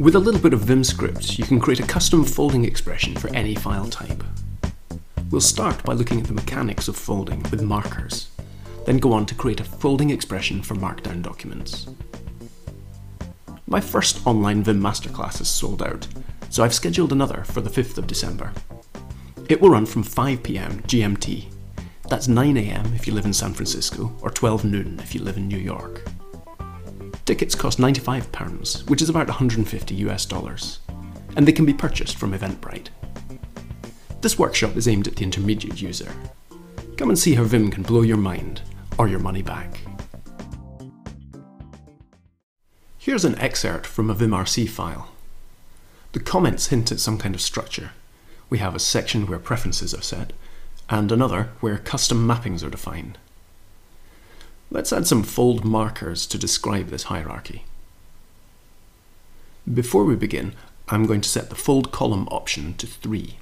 With a little bit of Vim script, you can create a custom folding expression for any file type. We'll start by looking at the mechanics of folding with markers, then go on to create a folding expression for Markdown documents. My first online Vim masterclass is sold out, so I've scheduled another for the 5th of December. It will run from 5pm GMT. That's 9am if you live in San Francisco, or 12 noon if you live in New York. Tickets cost £95, which is about 150 US dollars, and they can be purchased from Eventbrite. This workshop is aimed at the intermediate user. Come and see how Vim can blow your mind, or your money back. Here's an excerpt from a vimrc file. The comments hint at some kind of structure. We have a section where preferences are set, and another where custom mappings are defined. Let's add some fold markers to describe this hierarchy. Before we begin, I'm going to set the fold column option to 3.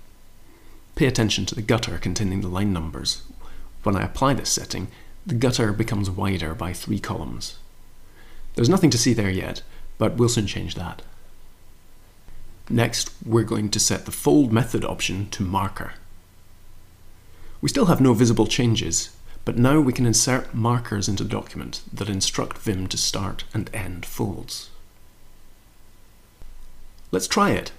Pay attention to the gutter containing the line numbers. When I apply this setting, the gutter becomes wider by 3 columns. There's nothing to see there yet, but we'll soon change that. Next, we're going to set the fold method option to marker. We still have no visible changes, but now we can insert markers into the document that instruct Vim to start and end folds. Let's try it.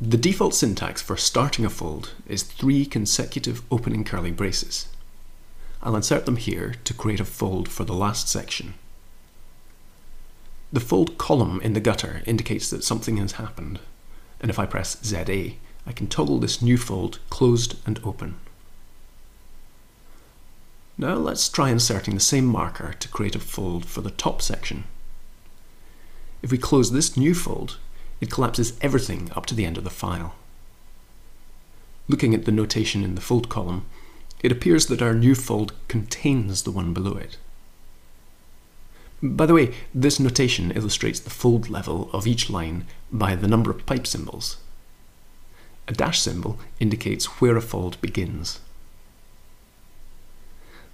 The default syntax for starting a fold is three consecutive opening curly braces. I'll insert them here to create a fold for the last section. The fold column in the gutter indicates that something has happened, and if I press ZA, I can toggle this new fold closed and open. Now let's try inserting the same marker to create a fold for the top section. If we close this new fold, it collapses everything up to the end of the file. Looking at the notation in the fold column, it appears that our new fold contains the one below it. By the way, this notation illustrates the fold level of each line by the number of pipe symbols. A dash symbol indicates where a fold begins.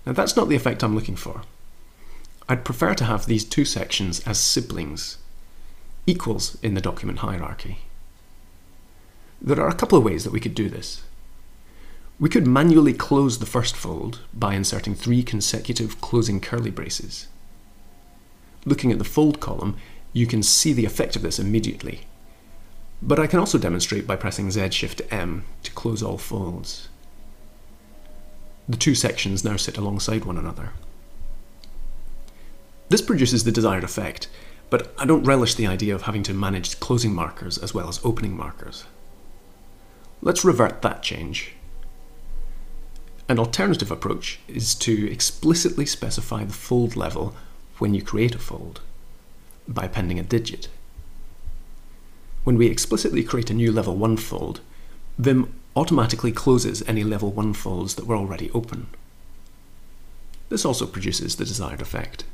Now that's not the effect I'm looking for. I'd prefer to have these two sections as siblings, equals in the document hierarchy. There are a couple of ways that we could do this. We could manually close the first fold by inserting three consecutive closing curly braces. Looking at the fold column, you can see the effect of this immediately. But I can also demonstrate by pressing Z Shift M to close all folds. The two sections now sit alongside one another. This produces the desired effect, but I don't relish the idea of having to manage closing markers as well as opening markers. Let's revert that change. An alternative approach is to explicitly specify the fold level when you create a fold by appending a digit. When we explicitly create a new level 1 fold, Vim automatically closes any level 1 folds that were already open. This also produces the desired effect.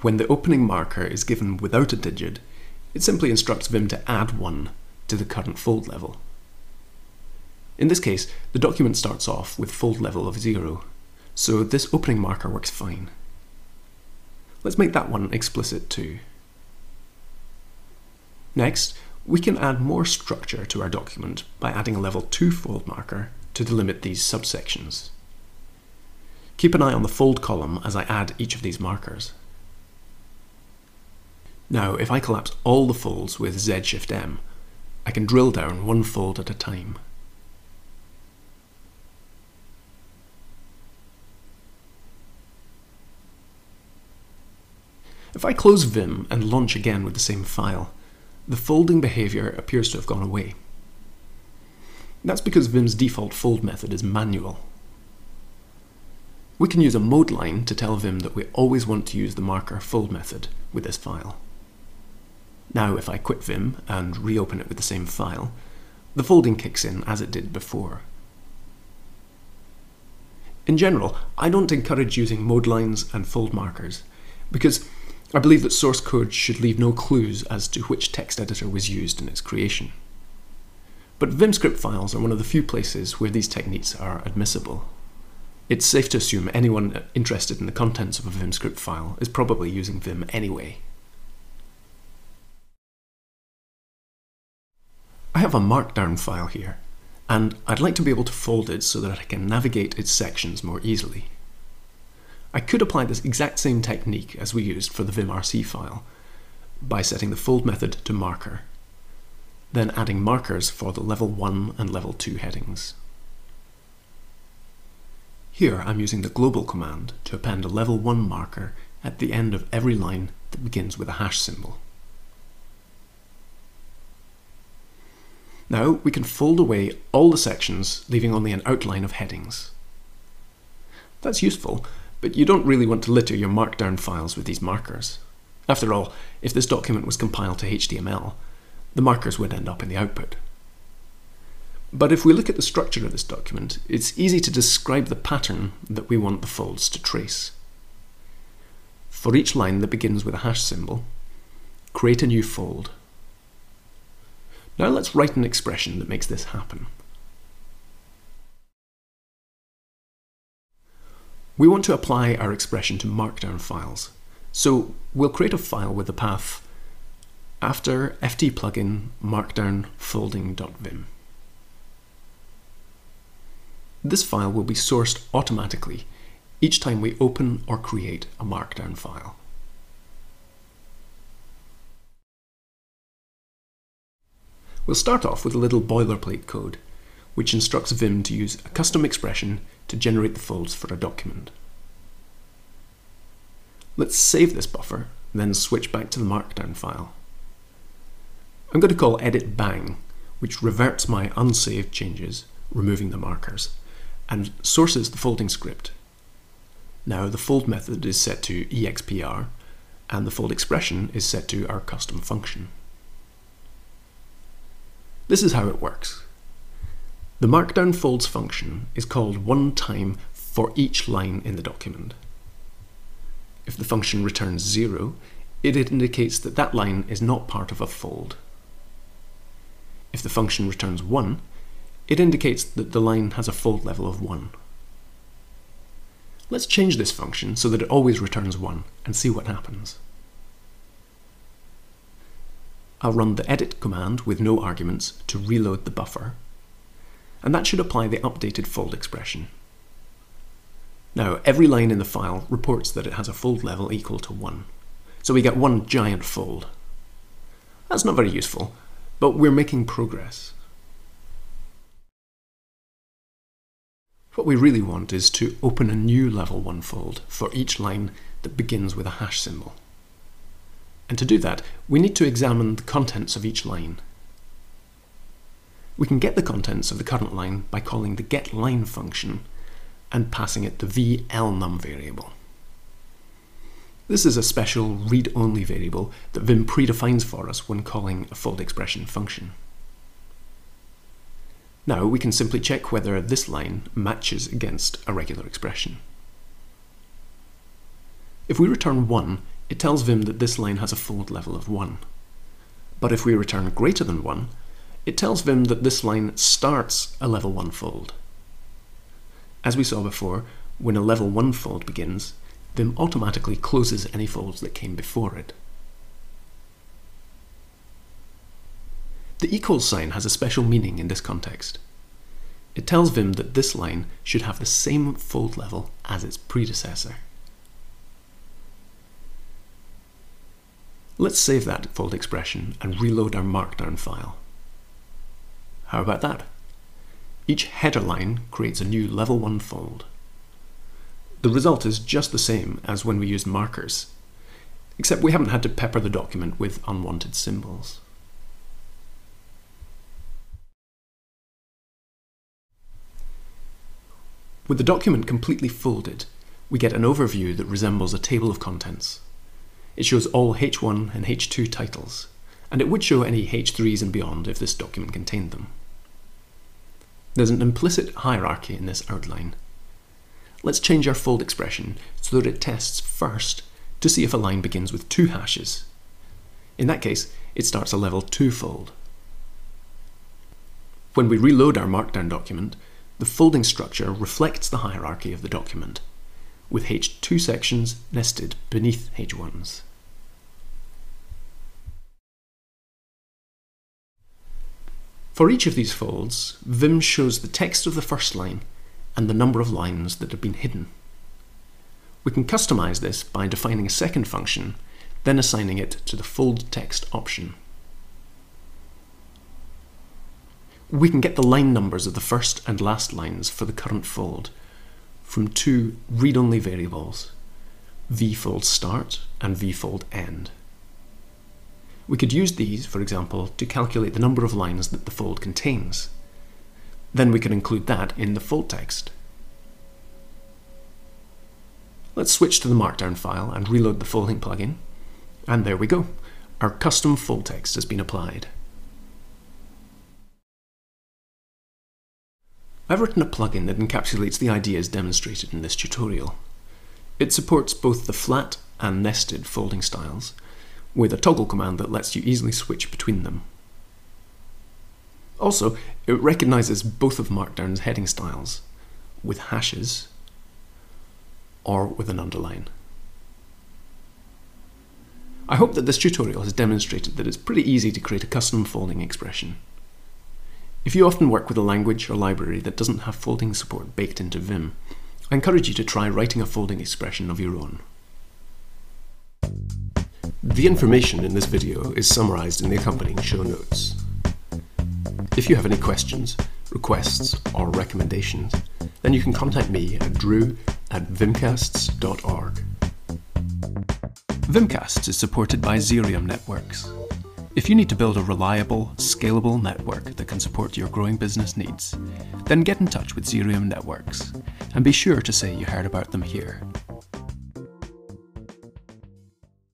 When the opening marker is given without a digit, it simply instructs Vim to add 1 to the current fold level. In this case, the document starts off with fold level of 0, so this opening marker works fine. Let's make that one explicit too. Next, we can add more structure to our document by adding a level 2 fold marker to delimit these subsections. Keep an eye on the fold column as I add each of these markers. Now, if I collapse all the folds with Z Shift M, I can drill down one fold at a time. If I close Vim and launch again with the same file, the folding behavior appears to have gone away. That's because Vim's default fold method is manual. We can use a mode line to tell Vim that we always want to use the marker fold method with this file. Now if I quit Vim and reopen it with the same file, the folding kicks in as it did before. In general, I don't encourage using mode lines and fold markers because I believe that source code should leave no clues as to which text editor was used in its creation. but VimScript files are one of the few places where these techniques are admissible. It's safe to assume anyone interested in the contents of a VimScript file is probably using Vim anyway. I have a markdown file here, and I'd like to be able to fold it so that I can navigate its sections more easily. I could apply this exact same technique as we used for the vimrc file by setting the fold method to marker, then adding markers for the level 1 and level 2 headings. Here I'm using the global command to append a level 1 marker at the end of every line that begins with a hash symbol. Now we can fold away all the sections, leaving only an outline of headings. That's useful, but you don't really want to litter your markdown files with these markers. After all, if this document was compiled to HTML, the markers would end up in the output. But if we look at the structure of this document, it's easy to describe the pattern that we want the folds to trace. For each line that begins with a hash symbol, create a new fold now let's write an expression that makes this happen. We want to apply our expression to Markdown files. So we'll create a file with the path after ft-plugin markdown folding.vim. This file will be sourced automatically each time we open or create a markdown file. We'll start off with a little boilerplate code, which instructs Vim to use a custom expression to generate the folds for a document. Let's save this buffer, then switch back to the markdown file. I'm going to call edit bang, which reverts my unsaved changes, removing the markers, and sources the folding script. Now the fold method is set to expr, and the fold expression is set to our custom function. This is how it works. The Markdown folds function is called one time for each line in the document. If the function returns zero, it indicates that that line is not part of a fold. If the function returns 1, it indicates that the line has a fold level of 1. Let's change this function so that it always returns 1 and see what happens. I'll run the edit command with no arguments to reload the buffer, and that should apply the updated fold expression. Now, every line in the file reports that it has a fold level equal to 1, so we get one giant fold. That's not very useful, but we're making progress. What we really want is to open a new level 1 fold for each line that begins with a hash symbol. And to do that, we need to examine the contents of each line. We can get the contents of the current line by calling the getLine function and passing it the vlnum variable. This is a special read-only variable that Vim predefines for us when calling a fold expression function. Now we can simply check whether this line matches against a regular expression. If we return 1, it tells Vim that this line has a fold level of 1. But if we return greater than 1, it tells Vim that this line starts a level 1 fold. As we saw before, when a level 1 fold begins, Vim automatically closes any folds that came before it. The equals sign has a special meaning in this context. It tells Vim that this line should have the same fold level as its predecessor. Let's save that fold expression and reload our markdown file. How about that? Each header line creates a new level 1 fold. The result is just the same as when we used markers, except we haven't had to pepper the document with unwanted symbols. With the document completely folded, we get an overview that resembles a table of contents. It shows all H1 and H2 titles, and it would show any H3s and beyond if this document contained them. There's an implicit hierarchy in this outline. Let's change our fold expression so that it tests first to see if a line begins with two hashes. In that case, it starts a level 2 fold. When we reload our Markdown document, the folding structure reflects the hierarchy of the document, with H2 sections nested beneath H1s. For each of these folds, Vim shows the text of the first line and the number of lines that have been hidden. We can customize this by defining a second function, then assigning it to the fold text option. We can get the line numbers of the first and last lines for the current fold from two read-only variables, vfold start and vfold end. We could use these, for example, to calculate the number of lines that the fold contains. Then we could include that in the fold text. Let's switch to the Markdown file and reload the folding plugin. And there we go. Our custom fold text has been applied. I've written a plugin that encapsulates the ideas demonstrated in this tutorial. It supports both the flat and nested folding styles, with a toggle command that lets you easily switch between them. Also, it recognises both of Markdown's heading styles, with hashes or with an underline. I hope that this tutorial has demonstrated that it's pretty easy to create a custom folding expression. If you often work with a language or library that doesn't have folding support baked into Vim, I encourage you to try writing a folding expression of your own. The information in this video is summarised in the accompanying show notes. If you have any questions, requests, or recommendations, then you can contact me at drew at vimcasts.org. Vimcasts is supported by Xerium Networks. If you need to build a reliable, scalable network that can support your growing business needs, then get in touch with Xerium Networks and be sure to say you heard about them here.